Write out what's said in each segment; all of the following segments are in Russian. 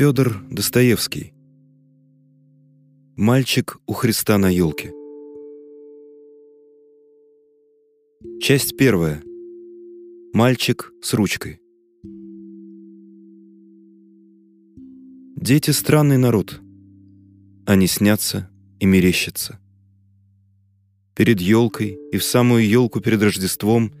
Федор Достоевский. Мальчик у Христа на елке. Часть первая. Мальчик с ручкой. Дети — странный народ. Они снятся и мерещатся. Перед елкой и в самую елку перед Рождеством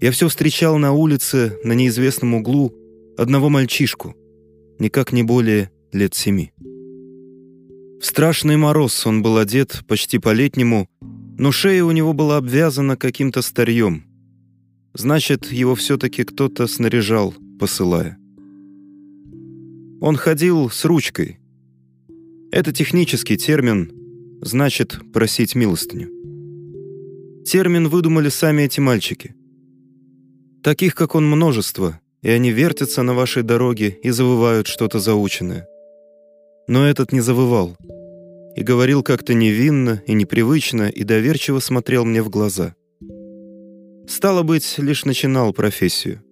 я все встречал на улице на неизвестном углу одного мальчишку — никак не более лет семи. В страшный мороз он был одет почти по-летнему, но шея у него была обвязана каким-то старьем. Значит, его все-таки кто-то снаряжал, посылая. Он ходил с ручкой. Это технический термин, значит «просить милостыню». Термин выдумали сами эти мальчики. Таких, как он, множество, и они вертятся на вашей дороге и завывают что-то заученное. Но этот не завывал. И говорил как-то невинно и непривычно, и доверчиво смотрел мне в глаза. Стало быть, лишь начинал профессию.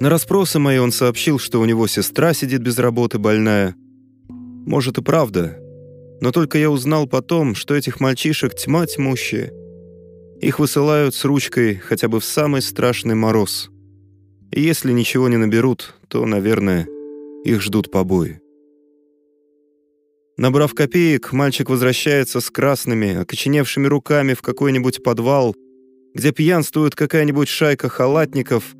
На расспросы мои он сообщил, что у него сестра сидит без работы, больная. Может и правда, но только я узнал потом, что этих мальчишек тьма тьмущая. Их высылают с ручкой хотя бы в самый страшный мороз — и если ничего не наберут, то, наверное, их ждут побои. Набрав копеек, мальчик возвращается с красными, окоченевшими руками в какой-нибудь подвал, где пьянствует какая-нибудь шайка халатников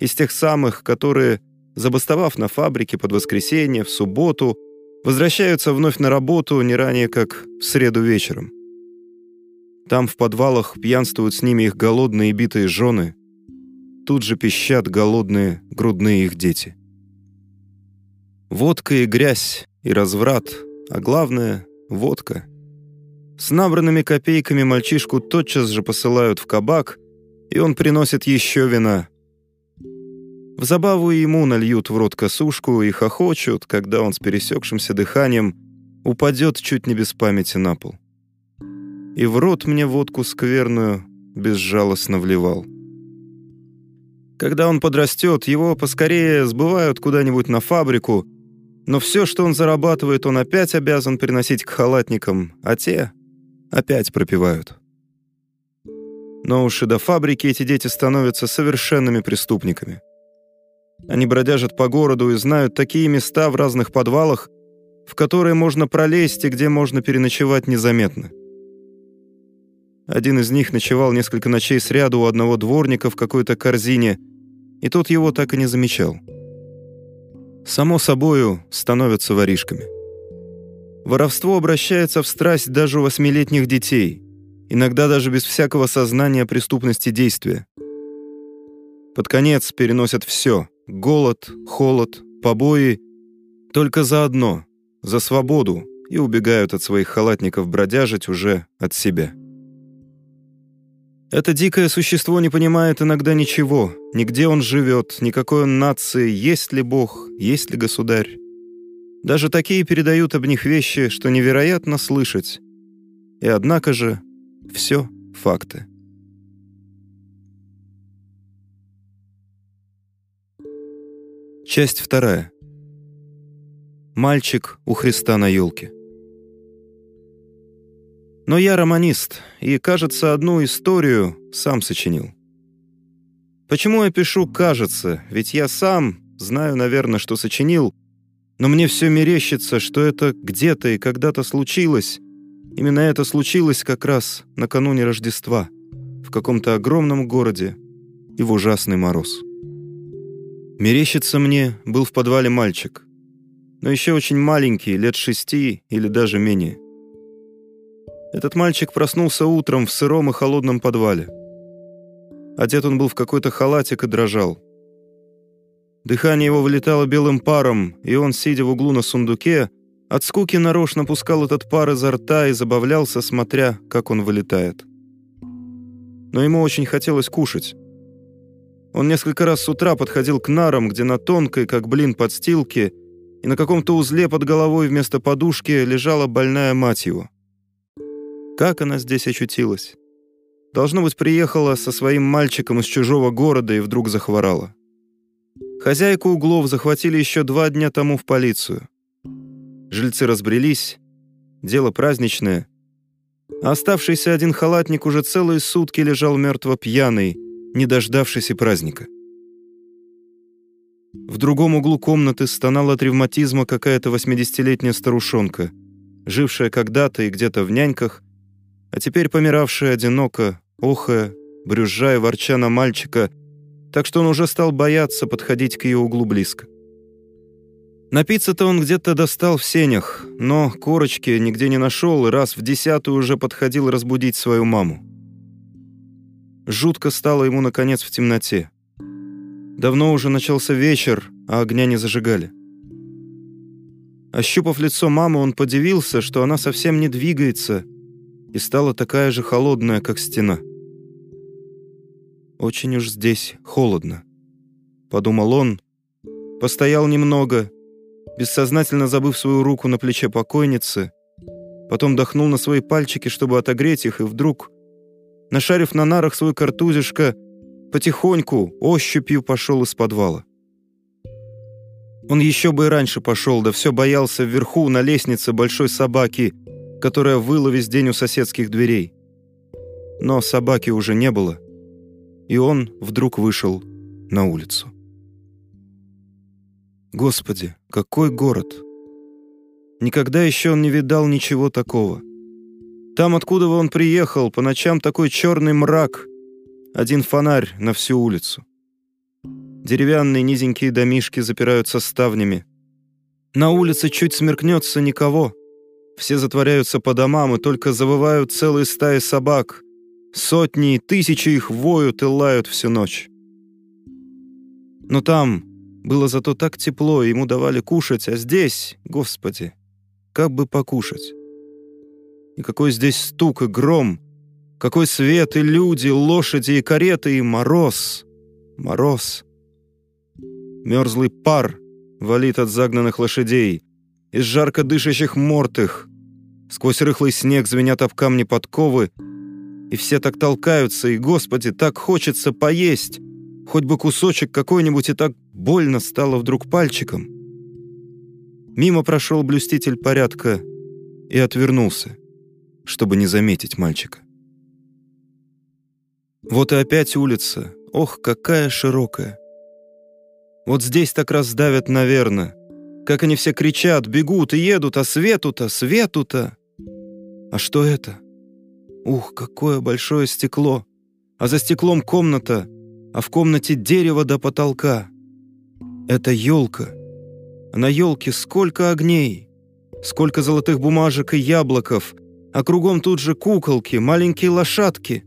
из тех самых, которые, забастовав на фабрике под воскресенье, в субботу, возвращаются вновь на работу не ранее, как в среду вечером. Там в подвалах пьянствуют с ними их голодные и битые жены, Тут же пищат голодные грудные их дети. Водка и грязь, и разврат, а главное — водка. С набранными копейками мальчишку тотчас же посылают в кабак, и он приносит еще вина. В забаву ему нальют в рот косушку и хохочут, когда он с пересекшимся дыханием упадет чуть не без памяти на пол. И в рот мне водку скверную безжалостно вливал. Когда он подрастет, его поскорее сбывают куда-нибудь на фабрику, но все, что он зарабатывает, он опять обязан приносить к халатникам, а те опять пропивают. Но уж и до фабрики эти дети становятся совершенными преступниками. Они бродяжат по городу и знают такие места в разных подвалах, в которые можно пролезть и где можно переночевать незаметно. Один из них ночевал несколько ночей сряду у одного дворника в какой-то корзине – и тот его так и не замечал. Само собою становятся воришками. Воровство обращается в страсть даже у восьмилетних детей, иногда даже без всякого сознания преступности действия. Под конец переносят все — голод, холод, побои — только за одно — за свободу и убегают от своих халатников бродяжить уже от себя. Это дикое существо не понимает иногда ничего, нигде он живет, никакой он нации, есть ли Бог, есть ли государь. Даже такие передают об них вещи, что невероятно слышать. И однако же все факты. Часть вторая. Мальчик у Христа на елке. Но я романист, и, кажется, одну историю сам сочинил. Почему я пишу «кажется»? Ведь я сам знаю, наверное, что сочинил, но мне все мерещится, что это где-то и когда-то случилось. Именно это случилось как раз накануне Рождества, в каком-то огромном городе и в ужасный мороз. Мерещится мне, был в подвале мальчик, но еще очень маленький, лет шести или даже менее. Этот мальчик проснулся утром в сыром и холодном подвале. Одет он был в какой-то халатик и дрожал. Дыхание его вылетало белым паром, и он, сидя в углу на сундуке, от скуки нарочно пускал этот пар изо рта и забавлялся, смотря, как он вылетает. Но ему очень хотелось кушать. Он несколько раз с утра подходил к нарам, где на тонкой, как блин, подстилке, и на каком-то узле под головой вместо подушки лежала больная мать его. Как она здесь очутилась? Должно быть, приехала со своим мальчиком из чужого города и вдруг захворала. Хозяйку углов захватили еще два дня тому в полицию. Жильцы разбрелись, дело праздничное. А оставшийся один халатник уже целые сутки лежал мертво пьяный, не дождавшийся праздника. В другом углу комнаты стонала от ревматизма какая-то восьмидесятилетняя старушонка, жившая когда-то и где-то в няньках, а теперь помиравшая одиноко, охая, брюзжая, ворча на мальчика, так что он уже стал бояться подходить к ее углу близко. Напиться-то он где-то достал в сенях, но корочки нигде не нашел и раз в десятую уже подходил разбудить свою маму. Жутко стало ему, наконец, в темноте. Давно уже начался вечер, а огня не зажигали. Ощупав лицо мамы, он подивился, что она совсем не двигается и стала такая же холодная, как стена. «Очень уж здесь холодно», — подумал он, постоял немного, бессознательно забыв свою руку на плече покойницы, потом дохнул на свои пальчики, чтобы отогреть их, и вдруг, нашарив на нарах свой картузишко, потихоньку, ощупью пошел из подвала. Он еще бы и раньше пошел, да все боялся вверху на лестнице большой собаки, которая выла весь день у соседских дверей. Но собаки уже не было, и он вдруг вышел на улицу. Господи, какой город! Никогда еще он не видал ничего такого. Там, откуда он приехал, по ночам такой черный мрак, один фонарь на всю улицу. Деревянные низенькие домишки запираются ставнями. На улице чуть смеркнется никого. Все затворяются по домам и только завывают целые стаи собак. Сотни и тысячи их воют и лают всю ночь. Но там было зато так тепло, ему давали кушать, а здесь, господи, как бы покушать. И какой здесь стук и гром, какой свет и люди, лошади и кареты, и мороз, мороз. Мерзлый пар валит от загнанных лошадей, из жарко дышащих мортых. Сквозь рыхлый снег звенят об камни подковы, и все так толкаются, и, Господи, так хочется поесть, хоть бы кусочек какой-нибудь, и так больно стало вдруг пальчиком. Мимо прошел блюститель порядка и отвернулся, чтобы не заметить мальчика. Вот и опять улица, ох, какая широкая. Вот здесь так раздавят, наверное. Как они все кричат, бегут и едут, а свету-то, свету-то. А что это? Ух, какое большое стекло. А за стеклом комната, а в комнате дерево до потолка. Это елка. На елке сколько огней, сколько золотых бумажек и яблоков, а кругом тут же куколки, маленькие лошадки.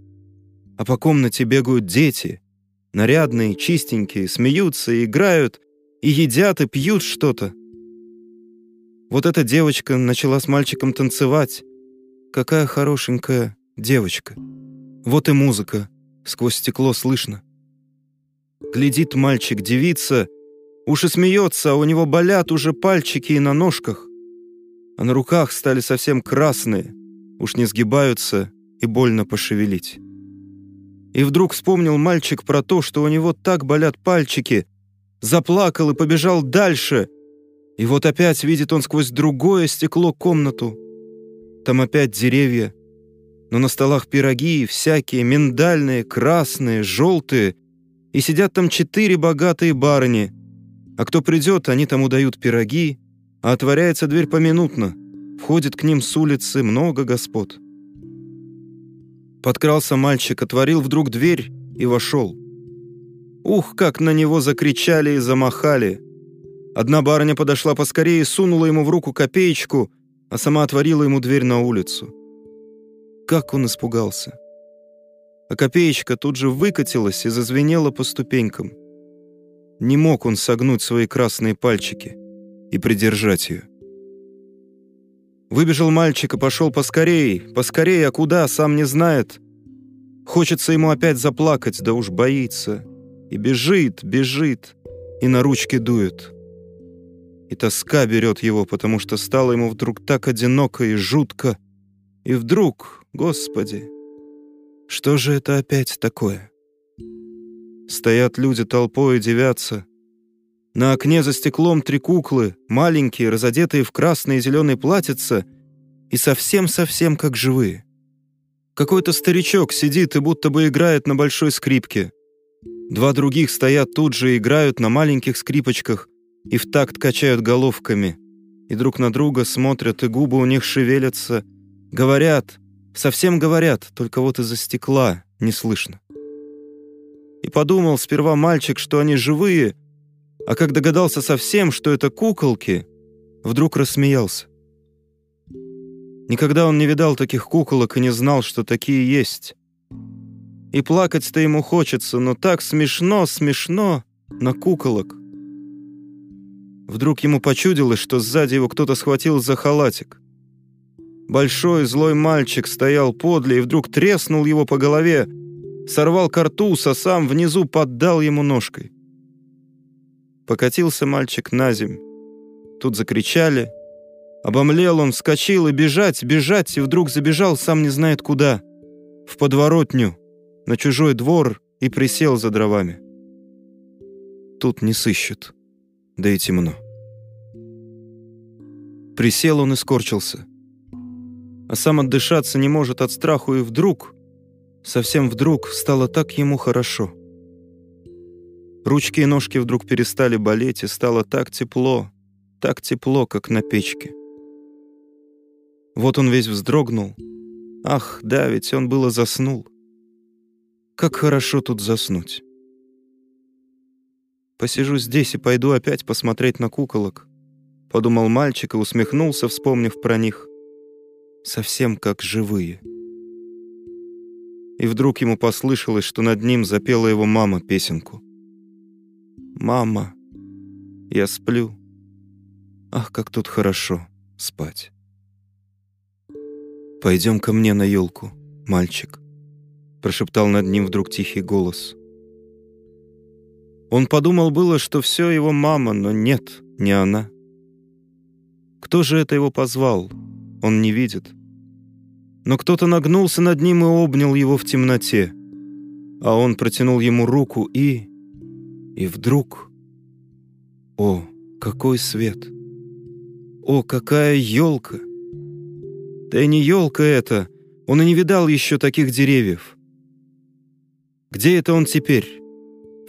А по комнате бегают дети — нарядные, чистенькие, смеются играют, и едят, и пьют что-то. Вот эта девочка начала с мальчиком танцевать. Какая хорошенькая девочка. Вот и музыка, сквозь стекло слышно. Глядит мальчик, девица, уж и смеется, а у него болят уже пальчики и на ножках. А на руках стали совсем красные, уж не сгибаются и больно пошевелить. И вдруг вспомнил мальчик про то, что у него так болят пальчики. Заплакал и побежал дальше. И вот опять видит он сквозь другое стекло комнату. Там опять деревья. Но на столах пироги всякие, миндальные, красные, желтые. И сидят там четыре богатые барыни. А кто придет, они тому дают пироги, а отворяется дверь поминутно. Входит к ним с улицы много господ. Подкрался мальчик, отворил вдруг дверь и вошел. Ух, как на него закричали и замахали. Одна барыня подошла поскорее и сунула ему в руку копеечку, а сама отворила ему дверь на улицу. Как он испугался. А копеечка тут же выкатилась и зазвенела по ступенькам. Не мог он согнуть свои красные пальчики и придержать ее. Выбежал мальчик и пошел поскорей, поскорей, а куда, сам не знает. Хочется ему опять заплакать, да уж боится. И бежит, бежит, и на ручки дует. И тоска берет его, потому что стало ему вдруг так одиноко и жутко. И вдруг, Господи, что же это опять такое? Стоят люди толпой и девятся. На окне за стеклом три куклы, маленькие, разодетые в красные и зеленые платьица, и совсем-совсем как живые. Какой-то старичок сидит и будто бы играет на большой скрипке. Два других стоят тут же и играют на маленьких скрипочках и в такт качают головками. И друг на друга смотрят, и губы у них шевелятся. Говорят, совсем говорят, только вот из-за стекла не слышно. И подумал сперва мальчик, что они живые, а как догадался совсем, что это куколки, вдруг рассмеялся. Никогда он не видал таких куколок и не знал, что такие есть. И плакать-то ему хочется, но так смешно, смешно на куколок. Вдруг ему почудилось, что сзади его кто-то схватил за халатик. Большой злой мальчик стоял подле и вдруг треснул его по голове, сорвал картуз, а сам внизу поддал ему ножкой. Покатился мальчик на земь. Тут закричали. Обомлел он, вскочил и бежать, бежать, и вдруг забежал, сам не знает куда. В подворотню, на чужой двор и присел за дровами. Тут не сыщут, да и темно. Присел он и скорчился. А сам отдышаться не может от страху, и вдруг, совсем вдруг, стало так ему хорошо — Ручки и ножки вдруг перестали болеть, и стало так тепло, так тепло, как на печке. Вот он весь вздрогнул. Ах, да, ведь он было заснул. Как хорошо тут заснуть. «Посижу здесь и пойду опять посмотреть на куколок», — подумал мальчик и усмехнулся, вспомнив про них. Совсем как живые. И вдруг ему послышалось, что над ним запела его мама песенку. «Мама, я сплю. Ах, как тут хорошо спать!» «Пойдем ко мне на елку, мальчик», — прошептал над ним вдруг тихий голос. Он подумал было, что все его мама, но нет, не она. Кто же это его позвал? Он не видит. Но кто-то нагнулся над ним и обнял его в темноте, а он протянул ему руку и и вдруг... О, какой свет! О, какая елка! Да и не елка это, он и не видал еще таких деревьев. Где это он теперь?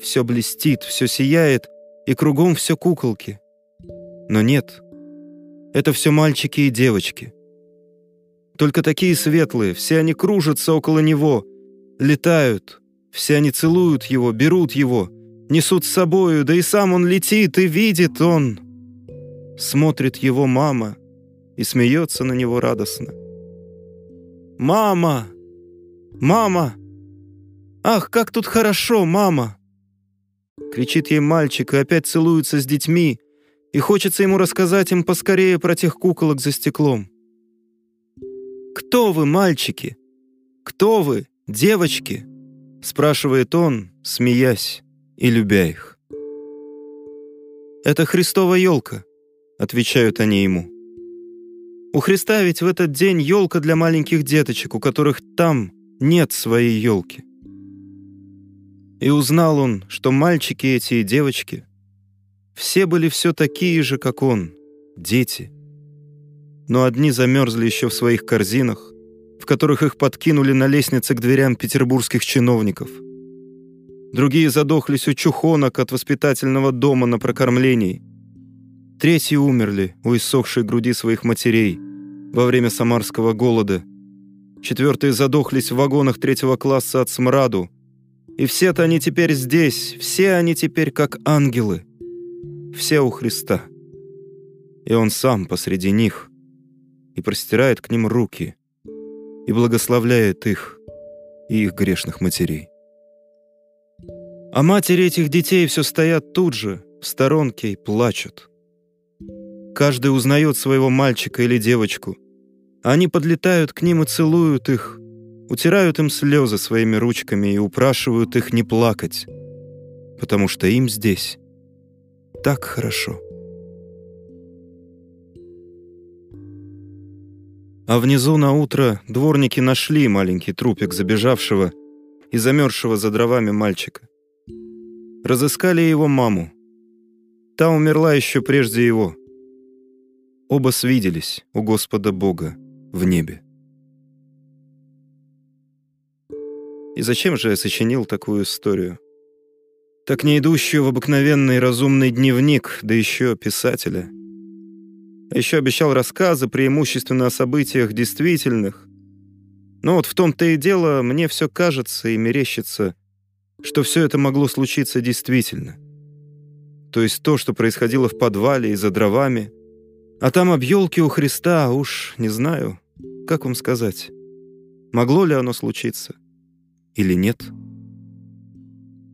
Все блестит, все сияет, и кругом все куколки. Но нет, это все мальчики и девочки. Только такие светлые, все они кружатся около него, летают, все они целуют его, берут его, несут с собою, да и сам он летит, и видит он. Смотрит его мама и смеется на него радостно. «Мама! Мама! Ах, как тут хорошо, мама!» Кричит ей мальчик и опять целуется с детьми, и хочется ему рассказать им поскорее про тех куколок за стеклом. «Кто вы, мальчики? Кто вы, девочки?» спрашивает он, смеясь и любя их. «Это Христова елка», — отвечают они ему. «У Христа ведь в этот день елка для маленьких деточек, у которых там нет своей елки». И узнал он, что мальчики эти и девочки все были все такие же, как он, дети. Но одни замерзли еще в своих корзинах, в которых их подкинули на лестнице к дверям петербургских чиновников — Другие задохлись у чухонок от воспитательного дома на прокормлении. Третьи умерли у иссохшей груди своих матерей во время самарского голода. Четвертые задохлись в вагонах третьего класса от смраду. И все-то они теперь здесь, все они теперь как ангелы. Все у Христа. И Он сам посреди них и простирает к ним руки и благословляет их и их грешных матерей. А матери этих детей все стоят тут же, в сторонке и плачут. Каждый узнает своего мальчика или девочку. Они подлетают к ним и целуют их, утирают им слезы своими ручками и упрашивают их не плакать, потому что им здесь так хорошо. А внизу на утро дворники нашли маленький трупик забежавшего и замерзшего за дровами мальчика разыскали его маму. Та умерла еще прежде его. Оба свиделись у Господа Бога в небе. И зачем же я сочинил такую историю? Так не идущую в обыкновенный разумный дневник, да еще писателя. А еще обещал рассказы преимущественно о событиях действительных. Но вот в том-то и дело, мне все кажется и мерещится, что все это могло случиться действительно. То есть то, что происходило в подвале и за дровами. А там об елке у Христа, уж не знаю, как вам сказать. Могло ли оно случиться? Или нет?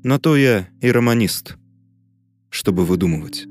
На то я и романист, чтобы выдумывать.